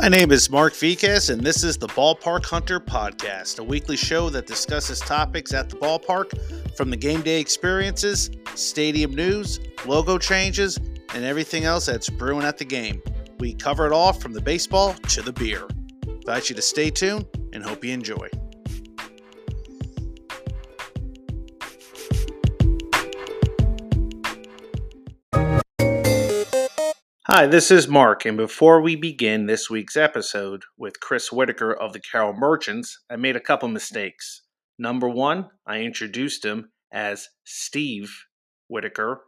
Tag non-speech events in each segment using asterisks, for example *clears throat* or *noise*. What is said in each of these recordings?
My name is Mark Viquez, and this is the Ballpark Hunter Podcast, a weekly show that discusses topics at the ballpark from the game day experiences, stadium news, logo changes, and everything else that's brewing at the game. We cover it all from the baseball to the beer. Invite you to stay tuned and hope you enjoy. Hi, this is Mark, and before we begin this week's episode with Chris Whitaker of the Carroll Merchants, I made a couple mistakes. Number one, I introduced him as Steve Whitaker,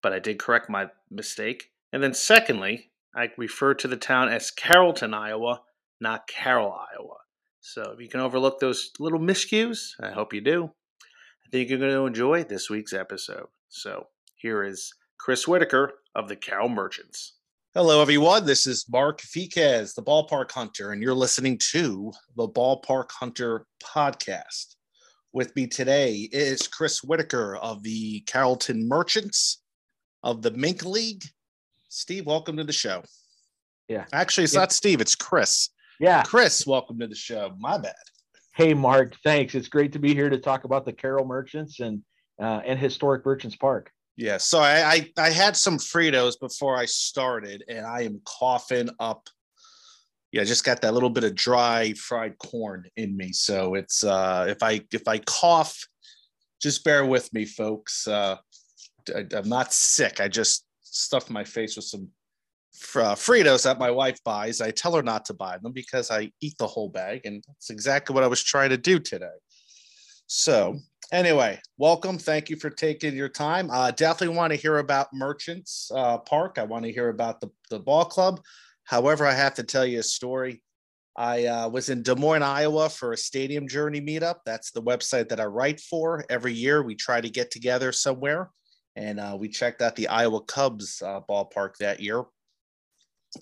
but I did correct my mistake. And then secondly, I referred to the town as Carrollton, Iowa, not Carroll, Iowa. So if you can overlook those little miscues, I hope you do. I think you're going to enjoy this week's episode. So here is Chris Whitaker of the Carroll Merchants. Hello, everyone. This is Mark Viquez, the Ballpark Hunter, and you're listening to the Ballpark Hunter podcast. With me today is Chris Whitaker of the Carrollton Merchants of the Mink League. Steve, welcome to the show. Yeah. Actually, it's Yeah. not Steve, it's Chris. Yeah. Chris, welcome to the show. My bad. Hey, Mark. Thanks. It's great to be here to talk about the Carroll Merchants and uh, and historic Merchants Park. Yeah, so I, I I had some Fritos before I started, and I am coughing up. Yeah, I just got that little bit of dry fried corn in me. So it's uh if I if I cough, just bear with me, folks. Uh, I, am not sick. I just stuffed my face with some uh, Fritos that my wife buys. I tell her not to buy them because I eat the whole bag, and that's exactly what I was trying to do today. So anyway, welcome. Thank you for taking your time. Uh, definitely want to hear about Merchants uh, Park. I want to hear about the, the ball club. However, I have to tell you a story. I uh, was in Des Moines, Iowa for a Stadium Journey meetup. That's the website that I write for. Every year we try to get together somewhere. And uh, we checked out the Iowa Cubs uh, ballpark that year.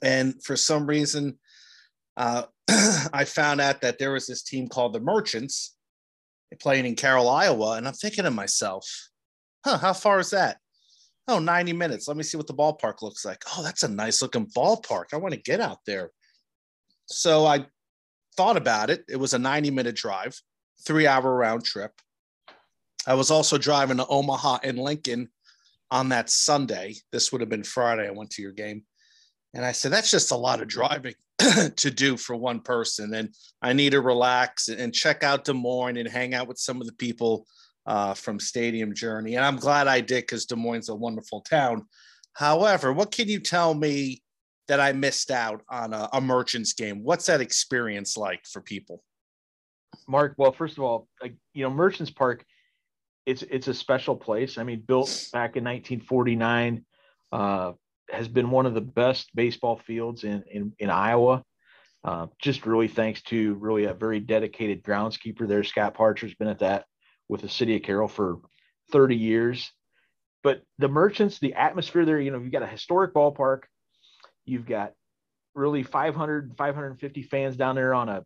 And for some reason, uh, *clears throat* I found out that there was this team called the Merchants playing in Carroll, Iowa. And I'm thinking to myself, huh, how far is that? Oh, 90 minutes. Let me see what the ballpark looks like. Oh, that's a nice looking ballpark. I want to get out there. So I thought about it. It was a 90 minute drive, three hour round trip. I was also driving to Omaha and Lincoln on that Sunday. This would have been Friday. I went to your game. And I said, that's just a lot of driving *clears throat* to do for one person. And I need to relax and check out Des Moines and hang out with some of the people uh, from Stadium Journey. And I'm glad I did because Des Moines is a wonderful town. However, what can you tell me that I missed out on a, a Merchants game? What's that experience like for people? Mark, well, first of all, like, you know, Merchants Park, it's it's a special place. I mean, built back in 1949, uh, has been one of the best baseball fields in in, in Iowa. Uh, just really thanks to really a very dedicated groundskeeper there. Scott Parcher's been at that with the city of Carroll for 30 years. But the merchants, the atmosphere there, you know, you've got a historic ballpark. You've got really 500, 550 fans down there on a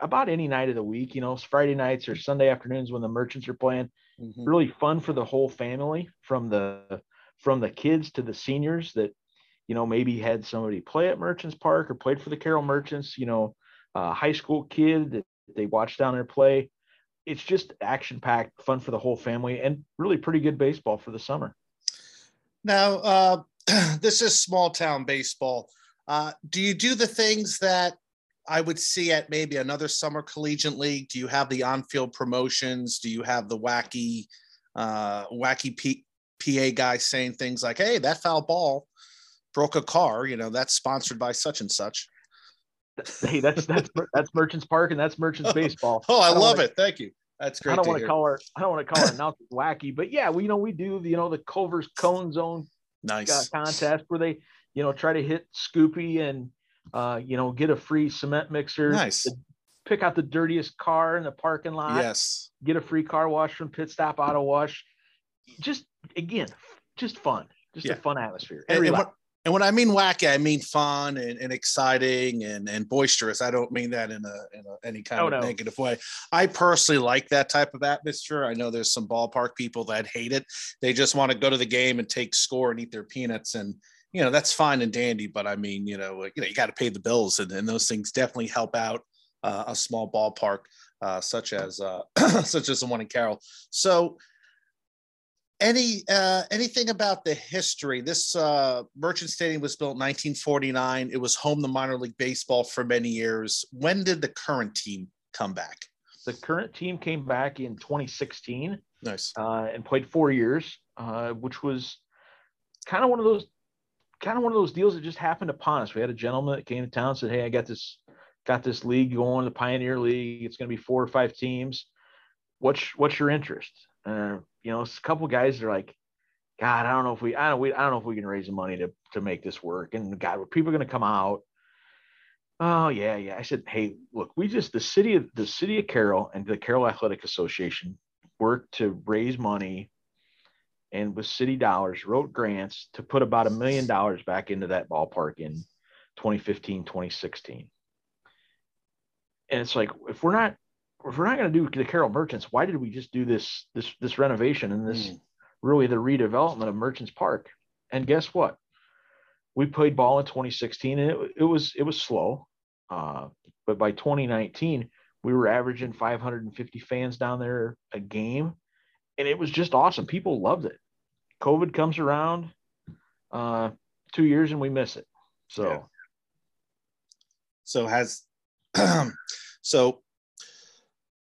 about any night of the week. You know, Friday nights or Sunday afternoons when the merchants are playing. Mhm. Really fun for the whole family, from the from the kids to the seniors that you know maybe had somebody play at Merchants Park or played for the Carroll Merchants. You know, a high school kid that they watched down there play. It's just action packed, fun for the whole family, and really pretty good baseball for the summer. Now, uh, *clears throat* this is small town baseball. Uh, do you do the things that I would see at maybe another summer collegiate league? Do you have the on-field promotions? Do you have the wacky, uh, wacky PA guy saying things like, "Hey, that foul ball broke a car," you know, that's sponsored by such and such. Hey, that's that's that's Merchants Park and that's Merchants *laughs* baseball. Oh, I, don't love it. Thank you. That's great. I don't want to call her. I don't want to call her *laughs* announcers wacky, but yeah, we you know we do you know the Culver's Cone Zone uh, nice. contest where they you know try to hit Scoopie and uh, you know get a free cement mixer. Nice. Pick out the dirtiest car in the parking lot. Yes. Get a free car wash from Pit Stop Auto Wash. Just again, just fun. Just Yeah. a fun atmosphere. And, And when, and when I mean wacky, I mean fun and, and exciting and, and boisterous. I don't mean that in a, in a, any kind Oh, of no. negative way. I personally like that type of atmosphere. I know there's some ballpark people that hate it. They just want to go to the game and take score and eat their peanuts and you know that's fine and dandy, but I mean, you know, you know, you got to pay the bills, and, and those things definitely help out uh, a small ballpark uh, such as uh, *clears throat* such as the one in Carroll. So, any uh, anything about the history? This uh, Merchant Stadium was built in 1949. It was home to minor league baseball for many years. When did the current team come back? The current team came back in 2016. Nice. Uh, and played four years, uh, which was kind of one of those kind of one of those deals that just happened upon us. We had a gentleman that came to town said, "Hey, I got this got this league going, the Pioneer League. It's going to be four or five teams. What's what's your interest?" Uh, you know, a couple guys are like, "God, I don't know if we, I don't, we, I don't know if we can raise the money to to make this work." And God, people are going to come out. Oh yeah, yeah. I said, "Hey, look, we just the city of the city of Carroll and the Carroll Athletic Association worked to raise money." And with city dollars, wrote grants to put about a million dollars back into that ballpark in 2015, 2016 and it's like if we're not if we're not going to do the Carroll Merchants, why did we just do this this this renovation and this mm. really the redevelopment of Merchants Park? And guess what? We played ball in 2016 and it, it was it was slow, uh, but by 2019 we were averaging 550 fans down there a game, and it was just awesome. People loved it. COVID comes around, uh, two years and we miss it. So. Yeah. So has *clears throat* so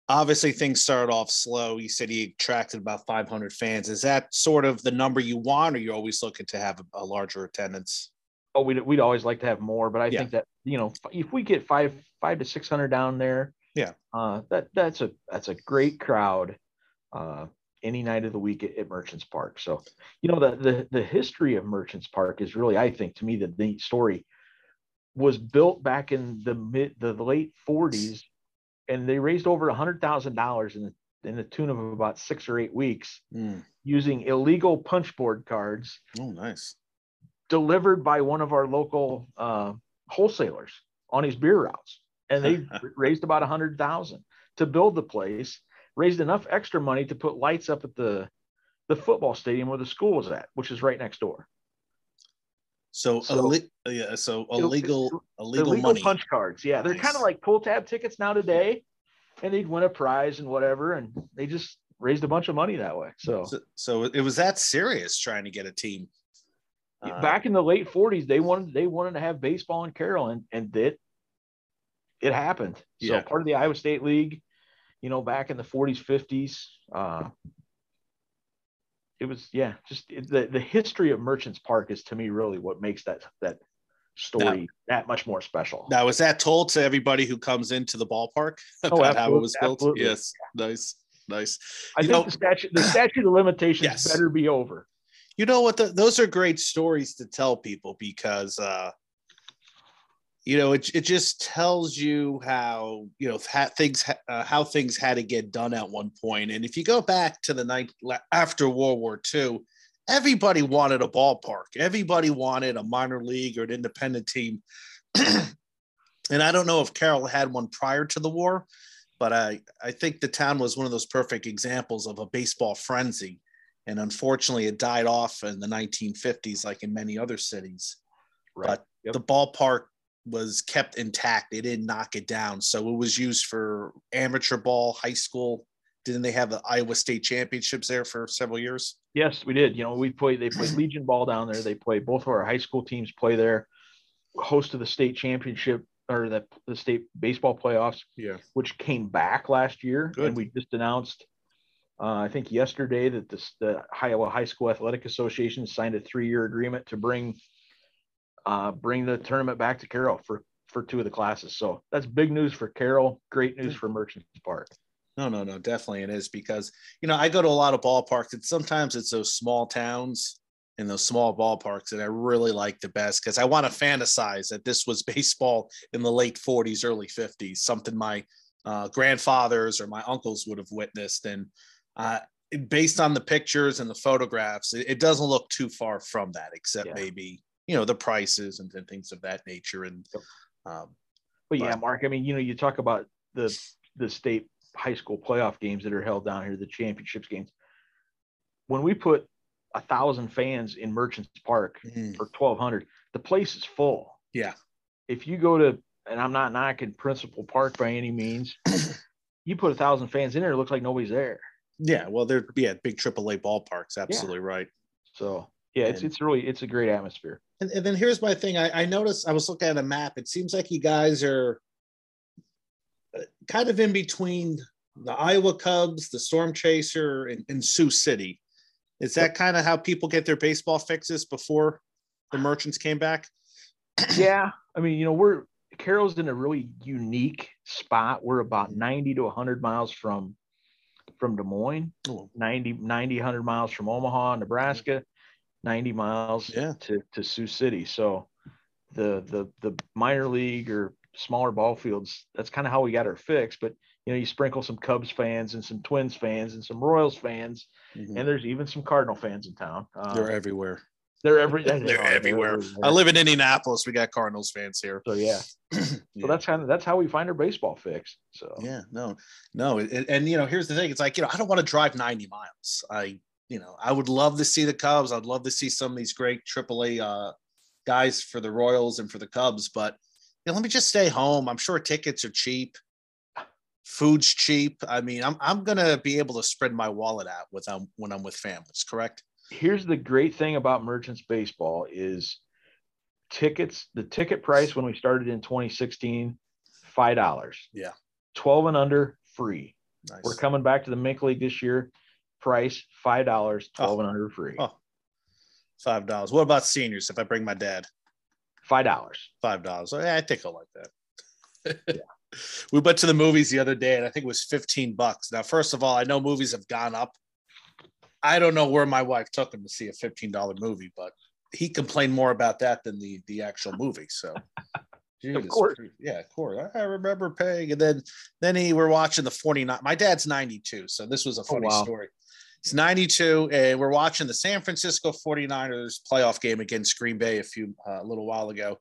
obviously things started off slow. You said he attracted about 500 fans. Is that sort of the number you want, or you're always looking to have a, a larger attendance? Oh, we'd, we'd always like to have more, but I yeah. think that you know if we get five five to six hundred down there, yeah, uh, that that's a that's a great crowd. Uh, any night of the week at, at, Merchants Park. So, you know, the, the the history of Merchants Park is really, I think, to me, the neat story was built back in the mid the late 40s and they raised over a hundred thousand dollars in the in the tune of about six or eight weeks mm. using illegal punch board cards oh nice. delivered by one of our local uh, wholesalers on his beer routes. And they *laughs* raised about a hundred thousand to build the place raised enough extra money to put lights up at the the football stadium where the school was at which is right next door so, so yeah, so illegal, illegal, illegal money. punch cards. Yeah, they're nice. kind of like pull tab tickets now today, and they'd win a prize and whatever, and they just raised a bunch of money that way. So, so, so it was that serious trying to get a team. Uh, Back in the late '40s, they wanted they wanted to have baseball in Carroll, and and it it happened. So yeah. part of the Iowa State League, you know, back in the '40s, '50s. Uh, it was yeah just the the history of merchants park is to me really what makes that that story that much more special. Now is that told to everybody who comes into the ballpark *laughs* oh, about oh, how it was built? absolutely. yes. Nice. Nice. I you think know, the statute the statute of limitations yes. better be over. You know what? The, those are great stories to tell people because uh you know it, it just tells you how you know how things uh, how things had to get done at one point. point and if you go back to the night after world war ii everybody wanted a ballpark everybody wanted a minor league or an independent team *clears throat* and i don't know if carroll had one prior to the war but i i think the town was one of those perfect examples of a baseball frenzy and unfortunately it died off in the 1950s like in many other cities right. but yep. the ballpark was kept intact. They didn't knock it down. So it was used for amateur ball, high school. Didn't they have the Iowa State championships there for several years? Yes, we did. You know, we played, they played Legion ball down there. They played both of our high school teams play there, host of the state championship or the, the state baseball playoffs, yeah, which came back last year. Good. And we just announced, uh, I think yesterday that this, the Iowa High School Athletic Association signed a three-year agreement to bring uh, bring the tournament back to Carroll for for two of the classes. So that's big news for Carroll. Great news for Merchants Park. No, no, no, definitely it is because you know I go to a lot of ballparks and sometimes it's those small towns and those small ballparks that I really like the best because I want to fantasize that this was *laughs* baseball in the late 40s, early 50s, something my uh, grandfathers or my uncles would have witnessed. And uh, based on the pictures and the photographs, it, it, doesn't look too far from that, except yeah. maybe you know the prices and, and things of that nature and um, but yeah mark i mean you know you talk about the the state high school playoff games that are held down here the championships games when we put a thousand fans in Merchants Park Mm. or twelve hundred. The place is full. Yeah. If you go to, and I'm not knocking Principal Park by any means, *coughs* you put a thousand fans in there, it looks like nobody's there. Yeah, well, they're yeah, big AAA ballparks. Absolutely right. So yeah, it's And- it's really it's a great atmosphere. And, and then here's my thing. I, I noticed I was looking at a map. It seems like you guys are uh, kind of in between the Iowa Cubs, the Storm Chaser, and, and Sioux City. Is that kind of how people get their baseball fixes before the merchants came back? *clears throat* yeah, I mean, you know, we're Carroll's in a really unique spot. We're about 90 to 100 miles from from Des Moines, Oh, 90 90 100 miles from Omaha, Nebraska, 90 miles Yeah. to to Sioux City. So the the the minor league or smaller ball fields, that's kind of how we got our fix, but you know, you sprinkle some Cubs fans and some Twins fans and some Royals fans, mhm. and there's even some Cardinal fans in town. Uh, They're everywhere. they're every They're everywhere. I live in Indianapolis. We got Cardinals fans here. So yeah, *clears throat* so that's kind of that's how we find our baseball fix. So Yeah, no, no, it, and you know, here's the thing: it's like you know, I don't want to drive 90 miles. I, you know, I would love to see the Cubs. I'd love to see some of these great AAA uh, guys for the Royals and for the Cubs. But you know, let me just stay home. I'm sure tickets are cheap, food's cheap. I mean, I'm I'm gonna be able to spread my wallet out with um, when I'm with families. Correct? here's the great thing about Merchants baseball is tickets. The ticket price when we started in 2016, five dollars. Yeah. 12 and under, free. Nice. We're coming back to the Mink League this year. Price five dollars, 12 Oh. and under, free. Oh. Five dollars. What about seniors? If I bring my dad, Five dollars. five dollars. Oh, I think I'll like that. *laughs* we went to the movies the other day, and I think it was fifteen bucks. Now, first of all, I know movies have gone up. I don't know where my wife took him to see a fifteen dollar movie, but he complained more about that than the the actual movie. So, *laughs* Jesus course. Christ. yeah, of course. I remember paying, and then then he were watching the forty nine. My dad's ninety two, so this was a funny wow. story. He's 92, and we're watching the San Francisco 49ers playoff game against Green Bay a few uh, a little while ago.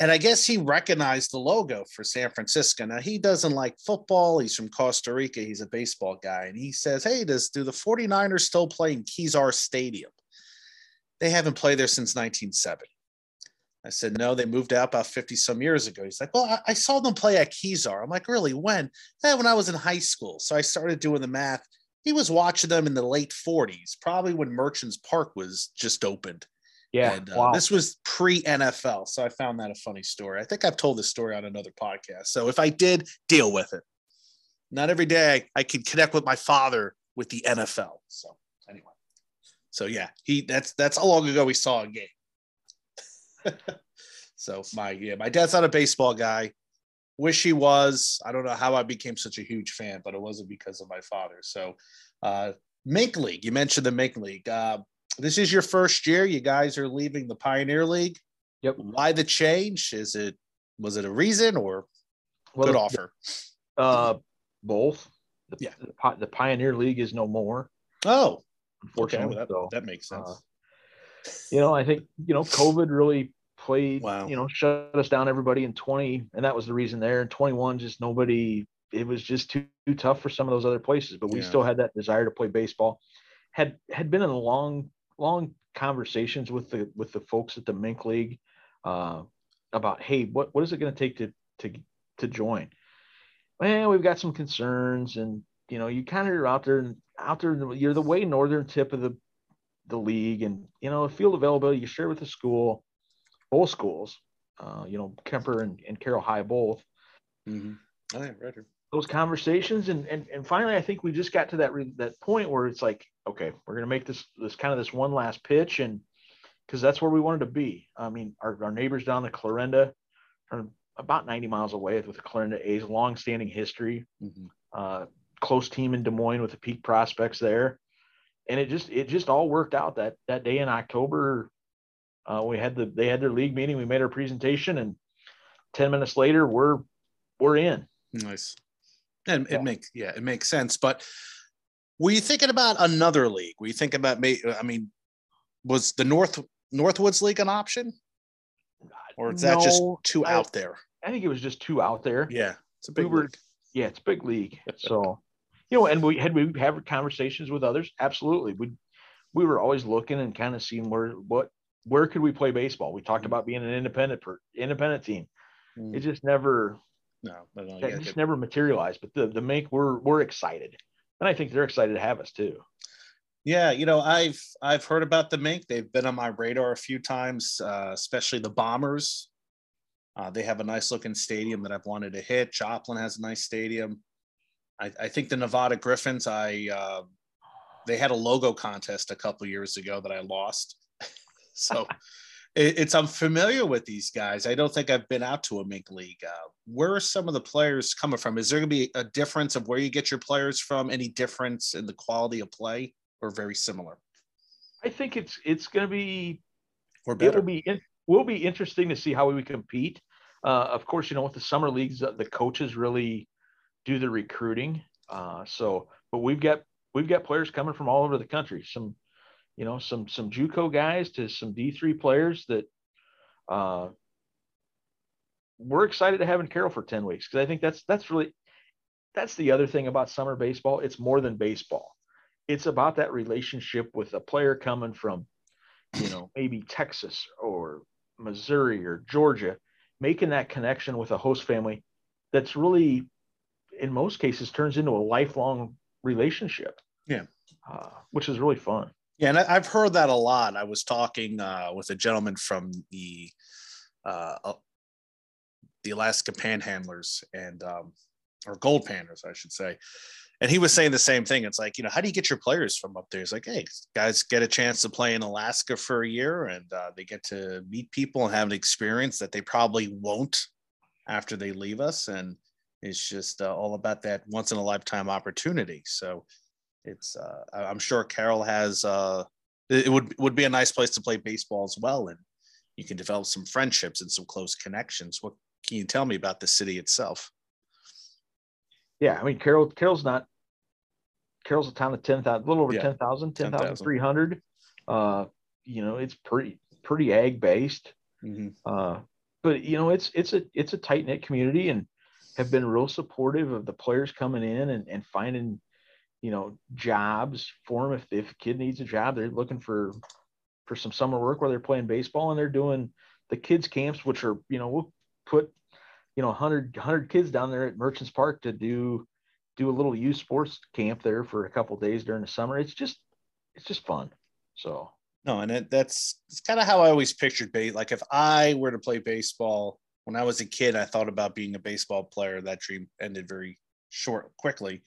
And I guess he recognized the logo for San Francisco. Now he doesn't like football. He's from Costa Rica. He's a baseball guy. And he says, Hey, does do the 49ers still play in Kezar Stadium? They haven't played there since 1970. I said, No, they moved out about 50 some years ago. He's like, Well, I, I saw them play at Kezar. I'm like, Really? When? Eh, when I was in high school. So I started doing the math. He was watching them in the late 40s, probably when Merchants Park was just opened. Yeah. And uh, wow. this was pre NFL. So I found that a funny story. I think I've told this story on another podcast. So if I did, deal with it. Not every day I can connect with my father with the NFL. So anyway. So yeah, he that's that's how long ago we saw a game. So my yeah, my dad's not a baseball guy. Wish he was. I don't know how I became such a huge fan, but it wasn't because of my father. So uh Mink League, you mentioned the Mink League. Uh, this is your first year. You guys are leaving the Pioneer League. Yep. Why the change? Is it was it a reason or Well, good offer? Uh, both. The, Yeah. The, the Pioneer League is no more, Oh, okay. unfortunately. Well, that, so, that makes sense. uh, you know, I think you know, COVID really played. Wow. You know, shut us down. Everybody in twenty, and that was the reason there. In twenty one, just nobody. It was just too, too tough for some of those other places. But we Yeah. still had that desire to play baseball. Had had been in long long conversations with the with the folks at the Mink League uh, about, hey, what what is it going to take to to to join? Well, we've got some concerns, and you know, you kind of are out there and out there. You're the way northern tip of the the league, and you know, field availability. You share with the school, both schools. Uh, you know, Kuemper and, and Carroll High both Mhm. Oh, yeah, right. those conversations and and and finally I think we just got to that re- that point where it's like okay we're gonna make this this kind of this one last pitch and because that's where we wanted to be I mean our, our neighbors down the Clarinda are about 90 miles away with the Clarinda A's long-standing history Mhm. uh, close team in Des Moines with the peak prospects there and it just it just all worked out that that day in October uh, we had the they had their league meeting we made our presentation and 10 minutes later we're we're in Nice. And Yeah. it makes yeah, it makes sense. But were you thinking about another league? Were you thinking about I mean, was the North Northwoods League an option? Or is that just No, too I- out there? I think it was just too out there. Yeah, it's a big we were, league. yeah, it's a big league. *laughs* So, you know, and we had we have conversations with others. Absolutely, we we were always looking and kind of seeing where what where could we play baseball. We talked mm. about being an independent per, independent team. Mm. It just never no, no that just never materialized. But the the make we're we're excited, and I think they're excited to have us too. Yeah, you know, I've I've heard about the mink. They've been on my radar a few times, uh, especially the Bombers. Uh, they have a nice looking stadium that I've wanted to hit. Joplin has a nice stadium. I, I think the Nevada Griffins. I uh, they had a logo contest a couple years ago that I lost. *laughs* so *laughs* it, it's I'm familiar with these guys. I don't think I've been out to a mink league. Uh, where are some of the players coming from? Is there going to be a difference of where you get your players from? Any difference in the quality of play, or very similar? I think it's it's going to be. Or better. It will be will be interesting to see how we compete. Uh, of course, you know with the summer leagues, the coaches really do the recruiting. Uh, so, but we've got we've got players coming from all over the country. Some, you know, some some JUCO guys to some D three players that uh, we're excited to have in Carroll for ten weeks because I think that's that's really that's the other thing about summer baseball. It's more than baseball. It's about that relationship with a player coming from, you know, maybe Texas or Missouri or Georgia, making that connection with a host family that's really, in most cases, turns into a lifelong relationship. Yeah. Uh, which is really fun. Yeah, and I've heard that a lot. I was talking uh, with a gentleman from the uh, uh, the Alaska Panhandlers and um, or Goldpanners, I should say. And he was saying the same thing. It's like, you know, how do you get your players from up there? He's like, hey, guys get a chance to play in Alaska for a year and uh, they get to meet people and have an experience that they probably won't after they leave us. And it's just uh, all about that once in a lifetime opportunity. So it's uh, I'm sure Carroll has uh, it would would be a nice place to play baseball as well, and you can develop some friendships and some close connections. What can you tell me about the city itself? Yeah, I mean Carroll Carroll's not Carroll's a town of 10,000, a little over yeah. 10,000, 10,300. uh, you know, it's pretty pretty ag based. Mm-hmm. Uh, but you know, it's it's a it's a tight knit community, and have been real supportive of the players coming in and, and finding, you know, jobs for them. If, if a kid needs a job, they're looking for for some summer work where they're playing baseball and they're doing the kids camps, which are, you know, we'll put, you know, 100, 100 kids down there at Merchants Park to do do a little youth sports camp there for a couple days during the summer. It's just it's just fun. So no, and it, that's it's kind of how I always pictured bait. Like if I were to play baseball when I was a kid, I thought about being a baseball player. That dream ended very short, quickly,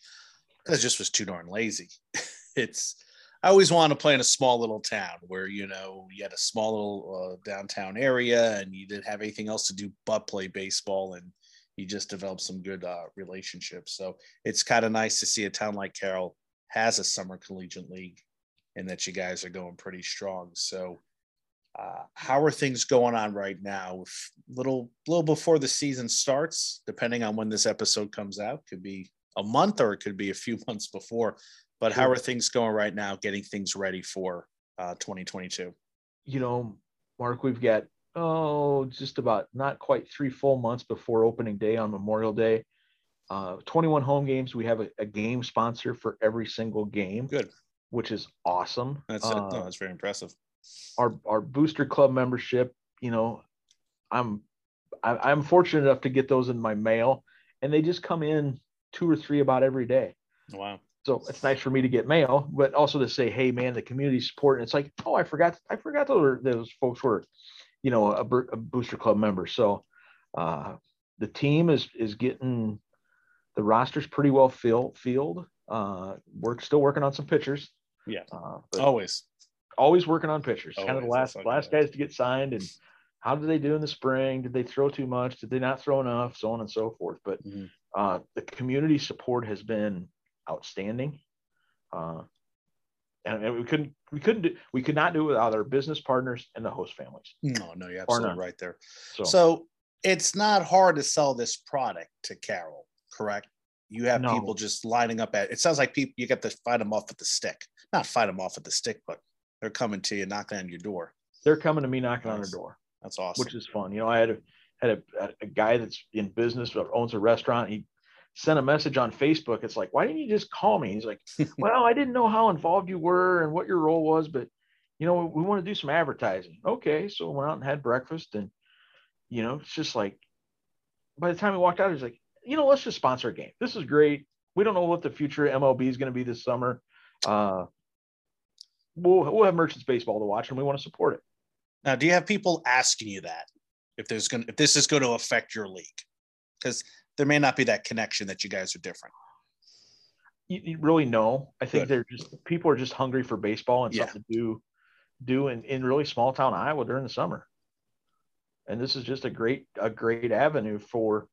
I just was too darn lazy. *laughs* it's I always wanted to play in a small little town where you know you had a small little uh, downtown area and you didn't have anything else to do but play baseball, and you just developed some good uh, relationships. So it's kind of nice to see a town like Carroll has a summer collegiate league, and that you guys are going pretty strong. So uh, how are things going on right now? If little little before the season starts, depending on when this episode comes out, could be a month or it could be a few *laughs* months before. But how are things going right now, getting things ready for uh, 2022? You know, Mark, we've got oh, just about not quite three full months before opening day on Memorial Day. Uh, 21 home games. We have a, a, game sponsor for every single game. Good. Which is awesome. That's uh, no, that's very impressive our our booster club membership you know i'm I, i'm fortunate enough to get those in my mail and they just come in two or three about every day. Wow. So it's nice for me to get mail but also to say hey man the community support and it's like oh i forgot i forgot those, those folks were you know a, a booster club member. So uh, the team is is getting the roster's pretty well filled field uh we're still working on some pitchers. Yeah. Uh, always always working on pitchers. Always, kind of the last last guys to get signed and how did they do in the spring? Did they throw too much? Did they not throw enough? So on and so forth. But mm-hmm. uh, the community support has been outstanding. Uh, and, and, we couldn't we couldn't do we could not do it without our business partners and the host families. No, no, you're absolutely right there. So, so it's not hard to sell this product to Carroll, correct? You have no. people just lining up at it sounds like people you get to fight them off with the stick. Not fight them off with the stick, but they're coming to you, knocking on your door. They're coming to me, knocking nice. on the door. That's awesome. Which is fun. You know, I had a had a, a guy that's in business owns a restaurant. He sent a message on Facebook. It's like, why didn't you just call me? He's like, *laughs* well, I didn't know how involved you were and what your role was, but you know, we want to do some advertising. Okay. So we went out and had breakfast and, you know, it's just like, by the time we walked out, he's like, you know, let's just sponsor a game. This is great. We don't know what the future MLB is going to be this summer. Uh, we'll, we'll have merchants baseball to watch and we want to support it. Now, do you have people asking you that if there's going to, if this is going to affect your league? Because there may not be that connection that you guys are different. You, you really know. I think Good. they're just people are just hungry for baseball and yeah. something to do do in, in really small town Iowa during the summer. And this is just a great a great avenue for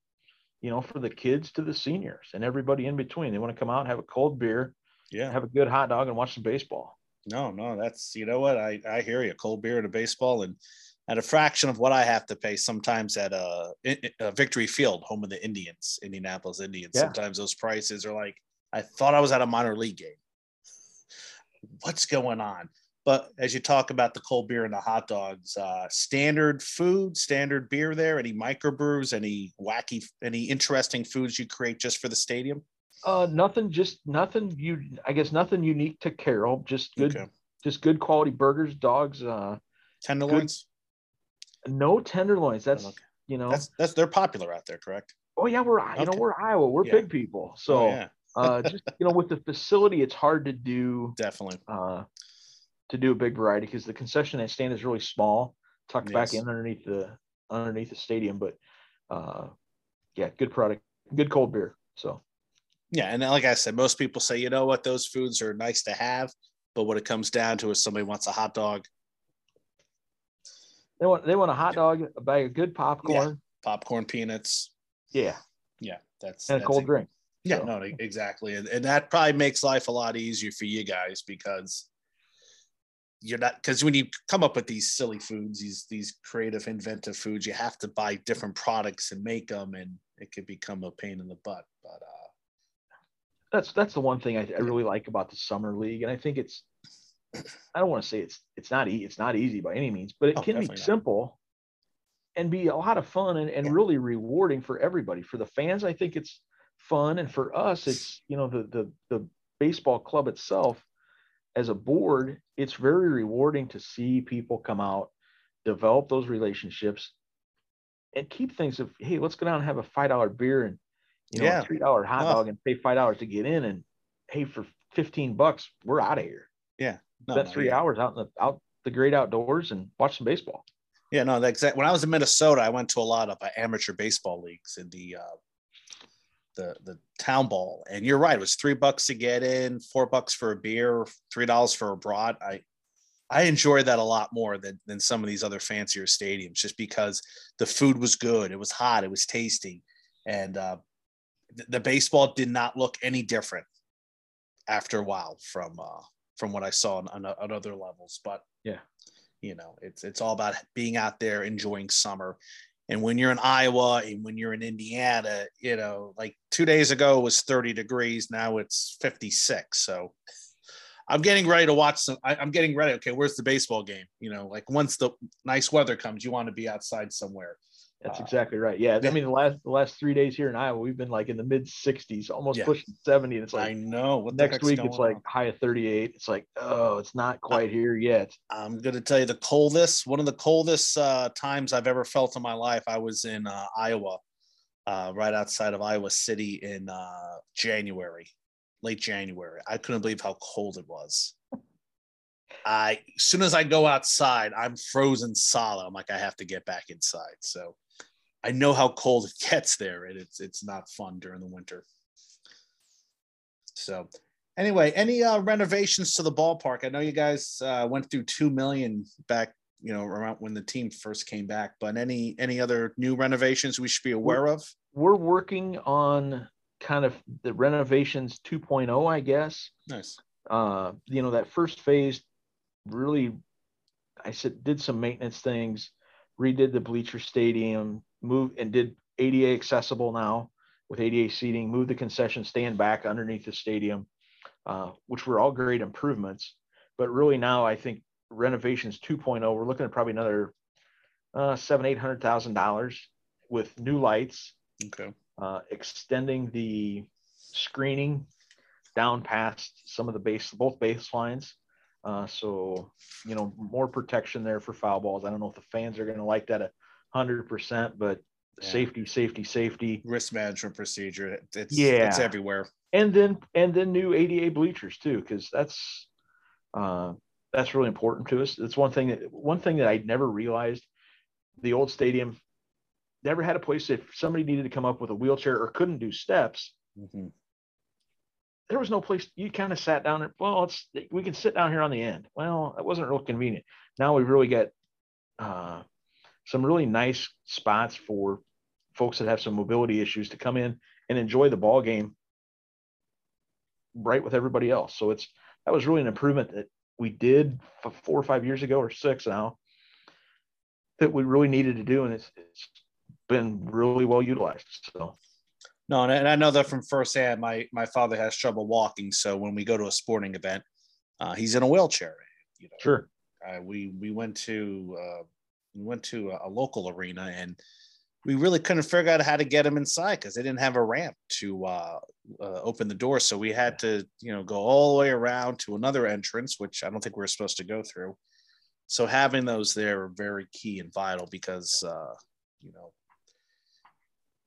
you know for the kids to the seniors and everybody in between. They want to come out and have a cold beer, yeah, have a good hot dog and watch some baseball. No, no, that's you know what I I hear you. Cold beer and a baseball and at a fraction of what I have to pay sometimes at a, a Victory Field, home of the Indians, Indianapolis Indians. Yeah. Sometimes those prices are like I thought I was at a minor league game. What's going on? But as you talk about the cold beer and the hot dogs, uh, standard food, standard beer there. Any microbrews? Any wacky? Any interesting foods you create just for the stadium? Uh, nothing. Just nothing. You, I guess, nothing unique to Carroll. Just good, okay. just good quality burgers, dogs. Uh, tenderloins. Good, no tenderloins. That's okay. you know. That's that's they're popular out there, correct? Oh yeah, we're you know we're Iowa. We're yeah. big people. So oh, yeah. *laughs* uh, just you know with the facility, it's hard to do. Definitely. Uh, to do a big variety because the concession stand is really small, tucked yes. back in underneath the underneath the stadium. But uh, yeah, good product, good cold beer. So yeah, and like I said, most people say, you know what, those foods are nice to have, but what it comes down to is somebody wants a hot dog. They want they want a hot dog, a bag of good popcorn, yeah. popcorn, peanuts. Yeah, yeah, that's and that's a cold drink. Yeah, so. no, exactly, and, and that probably makes life a lot easier for you guys because you're not because when you come up with these silly foods these these creative inventive foods you have to buy different products and make them and it could become a pain in the butt but uh that's that's the one thing I, I really like about the summer league and i think it's i don't want to say it's it's not e- it's not easy by any means but it oh, can be simple not. and be a lot of fun and, and yeah. really rewarding for everybody for the fans i think it's fun and for us it's you know the the the baseball club itself as a board, it's very rewarding to see people come out, develop those relationships, and keep things of hey, let's go down and have a five dollar beer and you know yeah. three dollar hot dog and pay five dollars to get in, and hey, for fifteen bucks, we're out of here. Yeah, no, spent three yeah. hours out in the out the great outdoors and watch some baseball. Yeah, no, that's exact. When I was in Minnesota, I went to a lot of uh, amateur baseball leagues in the uh, the the town ball and you're right it was three bucks to get in four bucks for a beer three dollars for a brat i i enjoyed that a lot more than than some of these other fancier stadiums just because the food was good it was hot it was tasty and uh, the, baseball did not look any different after a while from uh, from what i saw on, on, on other levels but yeah you know it's it's all about being out there enjoying summer and when you're in Iowa and when you're in Indiana, you know, like two days ago was 30 degrees. Now it's 56. So I'm getting ready to watch some. I, am getting ready. Okay, where's the baseball game? You know, like once the nice weather comes, you want to be outside somewhere. That's uh, exactly right. Yeah. I mean, the last the last three days here in Iowa, we've been like in the mid 60s, almost yeah. pushing 70. And it's like I know. What next week it's like high of 38. It's like oh, it's not quite uh, here yet. I'm gonna tell you the coldest. One of the coldest uh, times I've ever felt in my life. I was in uh, Iowa, uh, right outside of Iowa City in uh, January, late January. I couldn't believe how cold it was. I as soon as I go outside, I'm frozen solid. I'm like, I have to get back inside. So I know how cold it *laughs* gets there, and it's it's not fun during the winter. So, anyway, any uh, renovations to the ballpark? I know you guys uh, went through two million back, you know, around when the team first came back. But any any other new renovations we should be aware we're, of? We're working on kind of the renovations 2.0, I guess. Nice. Uh, you know, that first phase really, I said, did some maintenance things, redid the bleacher stadium, moved and did ADA accessible now with ADA seating, moved the concession stand back underneath the stadium, uh, which were all great improvements. But really now I think renovations 2.0, we're looking at probably another uh, seven, eight hundred thousand dollars with new lights. Okay. uh, extending the screening down past some of the base, both baselines. Uh, so, you know, more protection there for foul balls. I don't know if the fans are going to like that a hundred percent, but yeah. safety, safety, safety, risk management procedure. It's yeah, it's everywhere. And then and then new ADA bleachers too, because that's uh, that's really important to us. It's one thing that one thing that I never realized. The old stadium never had a place if somebody needed to come up with a wheelchair or couldn't do steps. Mm-hmm. There was no place. You kind of sat down and well, it's we can sit down here on the end. Well, that wasn't real convenient. Now we've really got uh, some really nice spots for folks that have some mobility issues to come in and enjoy the ball game right with everybody else. So it's that was really an improvement that we did four or five years ago or six now that we really needed to do, and it's, it's been really well utilized. So. No, and I know that from firsthand. My my father has trouble walking, so when we go to a sporting event, uh, he's in a wheelchair. You know, sure. Uh, we we went to uh, we went to a, a local arena and we really couldn't figure out how to get him inside because they didn't have a ramp to uh, uh, open the door. So we had to, you know, go all the way around to another entrance, which I don't think we are supposed to go through. So having those there are very key and vital because, uh, you know,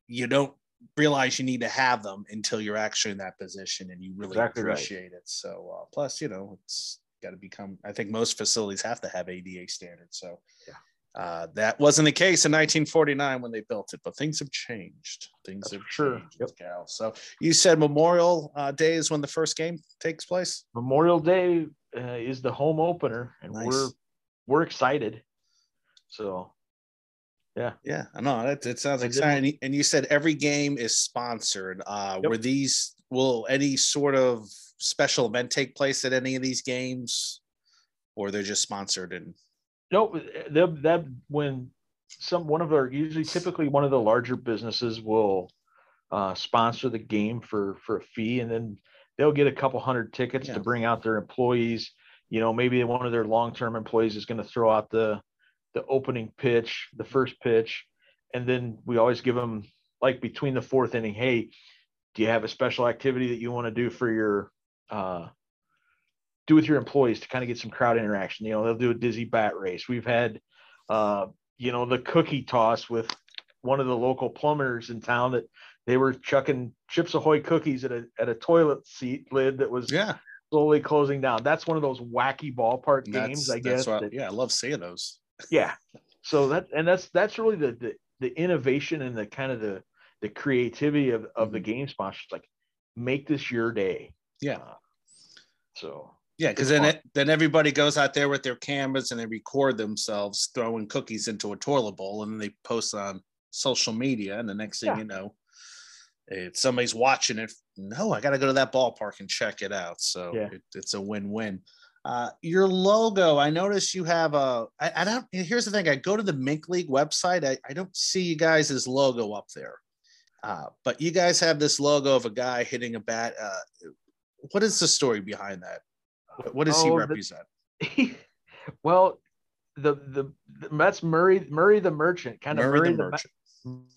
you don't realize you need to have them until you're actually in that position and you really exactly appreciate right. it. So uh, plus, you know, it's got to become. I think most facilities have to have ADA standards. So yeah. Uh, that wasn't the case in 1949 when they built it, but things have changed. Things That's have sure. changed, yep. Cal. So you said Memorial uh, Day is when the first game takes place. Memorial Day uh, is the home opener, and nice. we're we're excited. So, yeah, yeah, I know it, it sounds exciting. And you said every game is sponsored. Uh, yep. Were these will any sort of special event take place at any of these games, or they're just sponsored and no, that that when some one of our usually typically one of the larger businesses will uh, sponsor the game for for a fee, and then they'll get a couple hundred tickets yeah. to bring out their employees. You know, maybe one of their long term employees is going to throw out the the opening pitch, the first pitch, and then we always give them like between the fourth inning. Hey, do you have a special activity that you want to do for your uh, do with your employees to kind of get some crowd interaction. You know, they'll do a dizzy bat race. We've had, uh, you know, the cookie toss with one of the local plumbers in town that they were chucking Chips Ahoy cookies at a at a toilet seat lid that was yeah slowly closing down. That's one of those wacky ballpark games, I guess. What, that, yeah, I love seeing those. yeah. So that and that's that's really the the, the innovation and the kind of the the creativity of, of mm-hmm. the game sponsors. Like, make this your day. Yeah. Uh, so yeah, because then it, then everybody goes out there with their cameras and they record themselves throwing cookies into a toilet bowl, and then they post on social media. And the next thing yeah. you know, if somebody's watching it, no, I got to go to that ballpark and check it out. So yeah. it, it's a win-win. Uh, your logo, I notice you have a. I, I don't. Here's the thing: I go to the Mink League website. I, I don't see you guys' logo up there, uh, but you guys have this logo of a guy hitting a bat. Uh, what is the story behind that? What does oh, he represent? The, *laughs* well, the, the, the that's Murray Murray the merchant, kind of Murray, Murray the, the, merchant.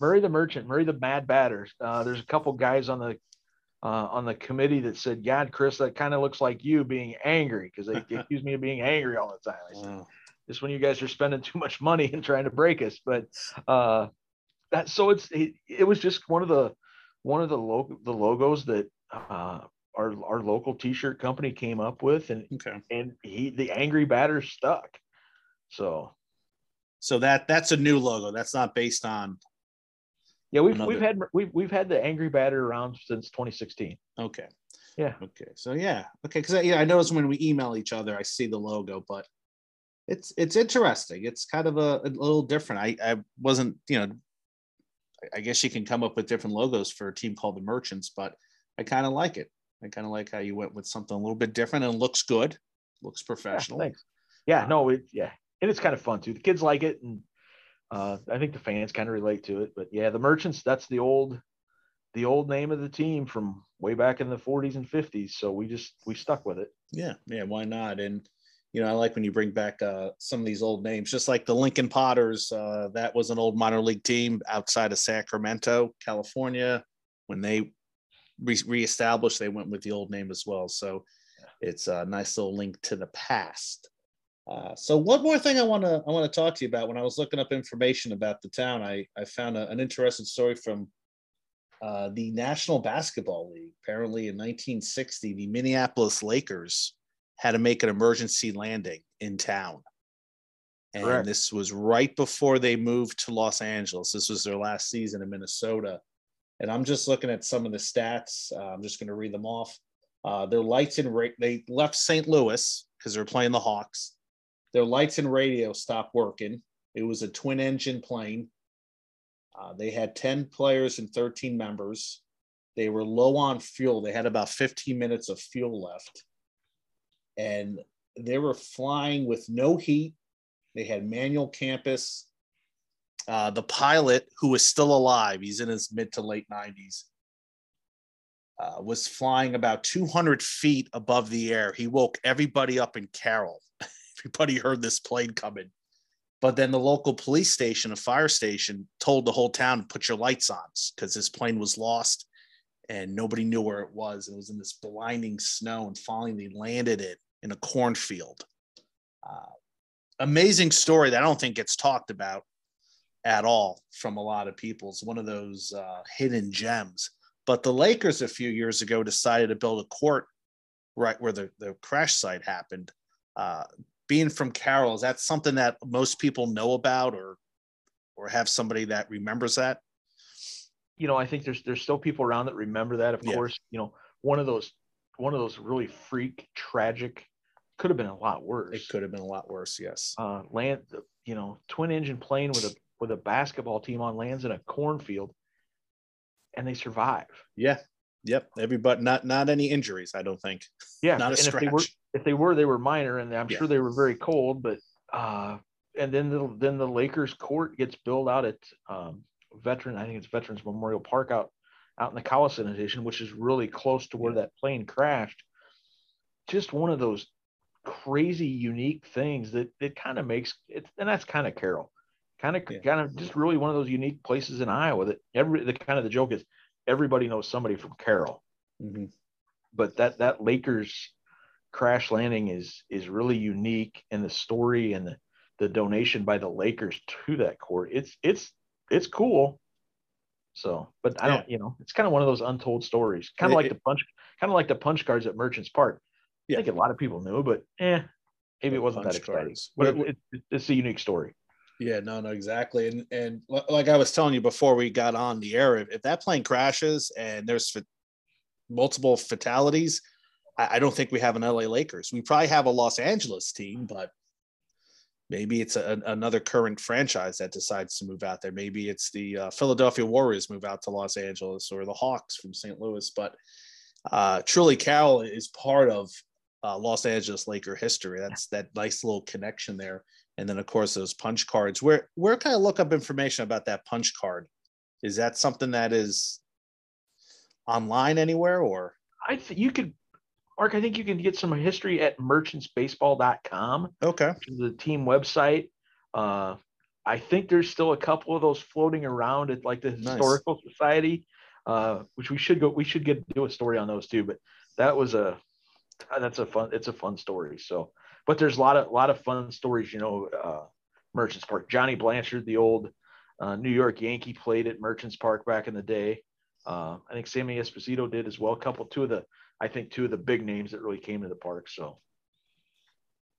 Murray the merchant, Murray the mad batter. Uh, there's a couple guys on the uh, on the committee that said, "God, Chris, that kind of looks like you being angry," because they *laughs* accuse me of being angry all the time. I said, wow. "Just when you guys are spending too much money and trying to break us." But uh, that so it's it, it was just one of the one of the logo the logos that uh, our our local t-shirt company came up with and okay. and he the angry batter stuck. So. So that that's a new logo. That's not based on yeah we've another... we've had we've, we've had the angry batter around since 2016 okay. Yeah. Okay. So yeah. Okay. Because yeah i notice when we email each other i see the logo but it's it's interesting. It's kind of a, a little different. I i wasn't you know i guess you can come up with different logos for a team called the merchants but i kind of like it I kind of like how you went with something a little bit different and looks good, looks professional. Yeah, thanks. Yeah, no, it yeah, and it's kind of fun too. The kids like it, and uh, I think the fans kind of relate to it. But yeah, the merchants that's the old, the old name of the team from way back in the 40s and 50s. So we just we stuck with it. Yeah, yeah, why not? And you know, I like when you bring back uh, some of these old names, just like the Lincoln Potters. Uh, that was an old minor league team outside of Sacramento, California. When they re- reestablished, they went with the old name as well. So it's a nice little link to the past. Uh, so one more thing I want to I want to talk to you about. When I was looking up information about the town, I I found a, an interesting story from uh, the National Basketball League. Apparently, in 1960, the Minneapolis Lakers had to make an emergency landing in town. And Correct. this was right before they moved to Los Angeles. This was their last season in Minnesota. And I'm just looking at some of the stats. Uh, I'm just going to read them off. Uh, their lights and ra- they left St. Louis because they're playing the Hawks. Their lights and radio stopped working. It was a twin engine plane. Uh, they had 10 players and 13 members. They were low on fuel. They had about 15 minutes of fuel left. And they were flying with no heat. They had manual compass. Uh, the pilot, who was still alive, he's in his mid to late 90s, uh, was flying about 200 feet above the air. He woke everybody up in Carroll. *laughs* everybody heard this plane coming. But then the local police station, a fire station, told the whole town to put your lights on because this plane was lost and nobody knew where it was. It was in this blinding snow and finally landed it in a cornfield. Uh, amazing story that I don't think gets talked about at all from a lot of people. It's one of those uh, hidden gems. But the Lakers a few years ago decided to build a court right where the, the crash site happened. Uh, being from Carroll, is that something that most people know about or or have somebody that remembers that? You know, I think there's there's still people around that remember that. Of yeah. course, you know, one of those one of those really freak tragic could have been a lot worse. It could have been a lot worse, yes. Uh land you know, twin engine plane with a with a basketball team on lands in a cornfield and they survive. Yeah. Yep. Everybody, not not any injuries. I don't think. Yeah. Not a and scratch. If they, were, if they were, they were minor, and I'm yeah. sure they were very cold. But uh, and then the then the Lakers court gets built out at um, Veteran. I think it's Veterans Memorial Park out out in the Coliseum Edition, which is really close to where that plane crashed. Just one of those crazy, unique things that it kind of makes it, and that's kind of Carroll kind of yeah. kind of just really one of those unique places in Iowa that every the kind of the joke is everybody knows somebody from Carroll. Mm-hmm. But that that Lakers crash landing is is really unique and the story and the, the donation by the Lakers to that court. It's it's it's cool. So, but I don't, yeah. you know, it's kind of one of those untold stories, kind of like it, the punch, kind of like the punch cards at Merchants Park. Yeah. I think a lot of people knew, but eh, maybe it wasn't that exciting. Cards. But it, it, it's a unique story. Yeah, no, no, exactly. And and like I was telling you before we got on the air, if, if that plane crashes and there's multiple fatalities, I, I, don't think we have an LA Lakers. We probably have a Los Angeles team, but maybe it's a, another current franchise that decides to move out there. Maybe it's the uh, Philadelphia Warriors move out to Los Angeles or the Hawks from St. Louis. But uh, truly, Carroll is part of uh, Los Angeles Laker history. That's that nice little connection there and then of course those punch cards. Where where can I look up information about that punch card? Is that something that is online anywhere or? I think you could, Mark. I think you can get some history at merchantsbaseball.com. Okay, the team website. Uh, I think there's still a couple of those floating around at like the historical society, uh, which we should go. We should get do a story on those too. But that was a that's a fun. It's a fun story. So but there's a lot of a lot of fun stories. You know, uh, Merchants Park. Johnny Blanchard, the old uh, New York Yankee, played at Merchants Park back in the day. Uh, I think Sammy Esposito did as well. A couple, two of the, I think two of the big names that really came to the park. So,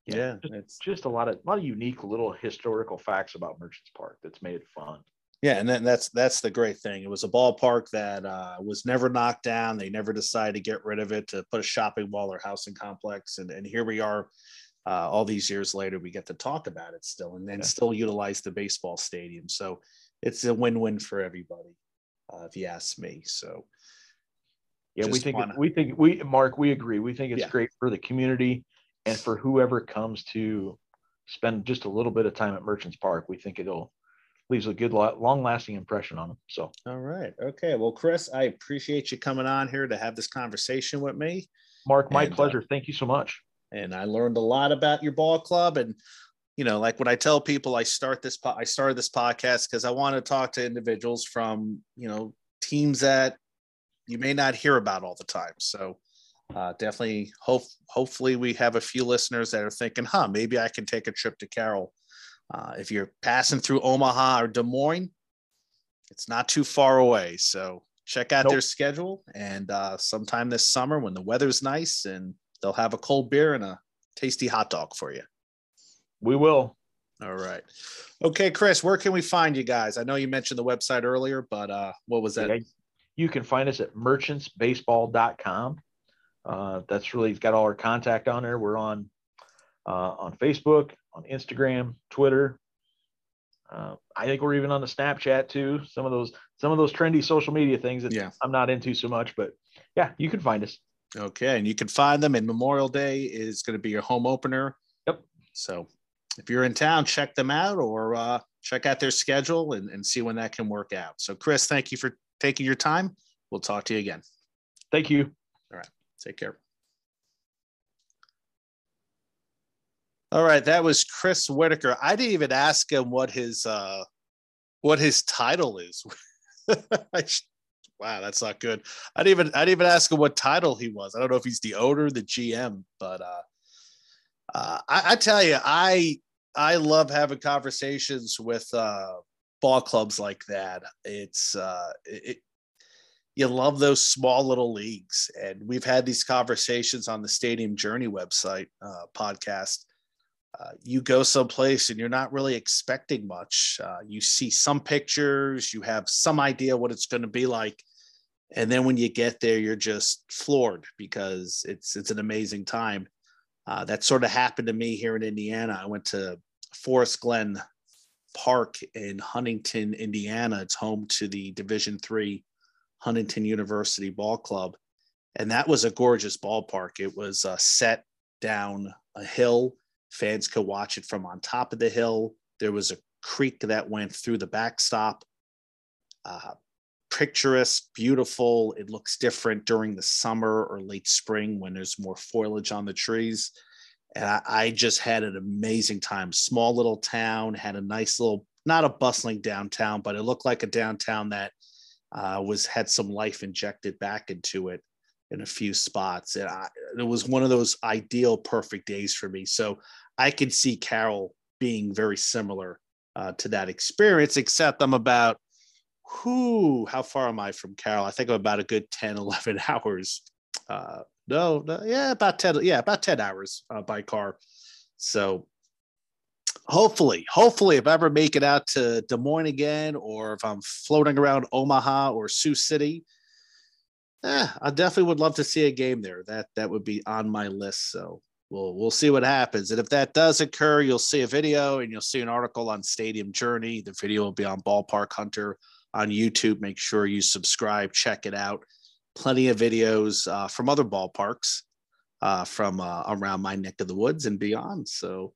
yeah, yeah just, it's just a lot of a lot of unique little historical facts about Merchants Park that's made it fun. Yeah, and then that's that's the great thing. It was a ballpark that uh, was never knocked down. They never decided to get rid of it to put a shopping mall or housing complex, and and here we are uh, all these years later, we get to talk about it still and then yeah. still utilize the baseball stadium. So it's a win win for everybody, uh, if you ask me. So, yeah, we think wanna... we think we Mark, we agree. We think it's yeah. great for the community and for whoever comes to spend just a little bit of time at Merchants Park. We think it'll leaves a good long lasting impression on them. So, all right, okay. Well, Chris, I appreciate you coming on here to have this conversation with me. Mark, my and, uh, pleasure. Uh, Thank you so much. And I learned a lot about your ball club. And you know, like when I tell people I start this, po- I started this podcast because I want to talk to individuals from you know teams that you may not hear about all the time. So uh, definitely hope hopefully we have a few listeners that are thinking, huh, maybe I can take a trip to Carroll. Uh, if you're passing through Omaha or Des Moines, it's not too far away. So check out nope. their schedule and uh, sometime this summer when the weather's nice and they'll have a cold beer and a tasty hot dog for you. We will. All right. Okay, Chris, where can we find you guys? I know you mentioned the website earlier, but uh, what was that? You can find us at merchantsbaseball.com. Uh, that's really got all our contact on there. We're on uh, on Facebook, on Instagram, Twitter. Uh, I think we're even on the Snapchat too. Some of those some of those trendy social media things that yeah. I'm not into so much, but yeah, you can find us. Okay, and you can find them. And Memorial Day is going to be your home opener. Yep. So if you're in town, check them out or uh, check out their schedule and, and see when that can work out. So, Chris, thank you for taking your time. We'll talk to you again. Thank you. All right. Take care. All right, that was Chris Whitaker. I didn't even ask him what his uh what his title is. *laughs* wow, that's not good. I didn't even I didn't even ask him what title he was. I don't know if he's the owner, the GM, but uh, uh I, I tell you, I I love having conversations with uh ball clubs like that. It's uh it, you love those small little leagues. And we've had these conversations on the Stadium Journey website uh, podcast. Uh, you go someplace and you're not really expecting much. Uh, you see some pictures, you have some idea what it's going to be like, and then when you get there, you're just floored because it's it's an amazing time. Uh, that sort of happened to me here in Indiana. I went to Forest Glen Park in Huntington, Indiana. It's home to the Division three Huntington University Ball Club. And that was a gorgeous ballpark. It was uh, set down a hill. Fans could watch it from on top of the hill. There was a creek that went through the backstop. Uh, picturesque, beautiful. It looks different during the summer or late spring when there's more foliage on the trees. And I, I just had an amazing time. Small little town, had a nice little, not a bustling downtown, but it looked like a downtown that uh, was had some life injected back into it in a few spots. And I, it was one of those ideal, perfect days for me. So I could see Carroll being very similar uh, to that experience, except I'm about, who, how far am I from Carroll? I think I'm about a good 10, *laughs* 11 hours. Uh, no, no, yeah, about 10, yeah, about 10 hours uh, by car. So hopefully, hopefully, if I ever make it out to Des Moines again, or if I'm floating around Omaha or Sioux City, yeah, I definitely would love to see a game there. That that would be on my list. So we'll we'll see what happens. And if that does occur, you'll see a video and you'll see an article on Stadium Journey. The video will be on Ballpark Hunter on YouTube. Make sure you subscribe, check it out. Plenty of videos uh, from other ballparks uh, from uh, around my neck of the woods and beyond. So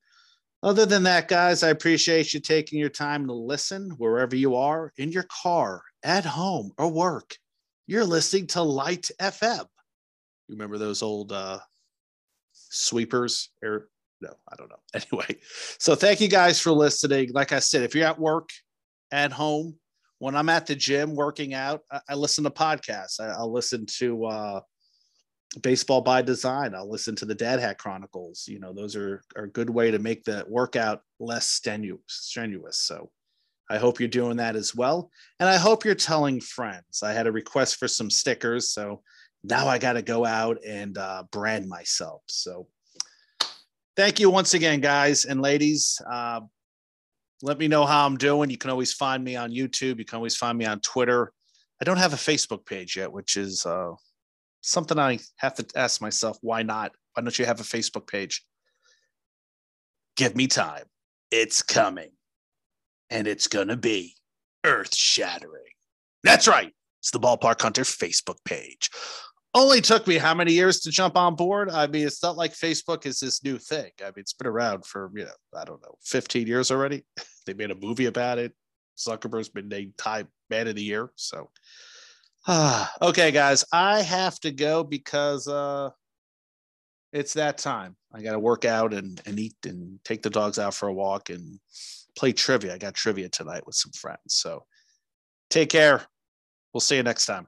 other than that, guys, I appreciate you taking your time to listen wherever you are in your car, at home, or work. You're listening to Light FM. You remember those old uh, sweepers? Or no, I don't know. *laughs* Anyway, so thank you guys for listening. Like I said, if you're at work, at home, when I'm at the gym working out, I, I listen to podcasts. I, will listen to uh, baseball by design i'll listen to the dad hat chronicles you know those are, are a good way to make the workout less strenuous strenuous so i hope you're doing that as well and i hope you're telling friends i had a request for some stickers so now i got to go out and uh, brand myself so thank you once again guys and ladies uh, let me know how i'm doing you can always find me on youtube you can always find me on twitter i don't have a facebook page yet which is uh, something I have to ask myself why not? Why don't you have a Facebook page? Give me time. It's coming. And it's going to be earth shattering. That's right. It's the Ballpark Hunter Facebook page. Only took me how many years to jump on board? I mean, it's not like Facebook is this new thing. I mean, it's been around for, you know, I don't know, 15 years already. *laughs* they made a movie about it. Zuckerberg's been named Time Man of the Year. So, *sighs* okay, guys, I have to go because uh, it's that time. I got to work out and, and eat and take the dogs out for a walk and play trivia. I got trivia tonight with some friends. So take care. We'll see you next time.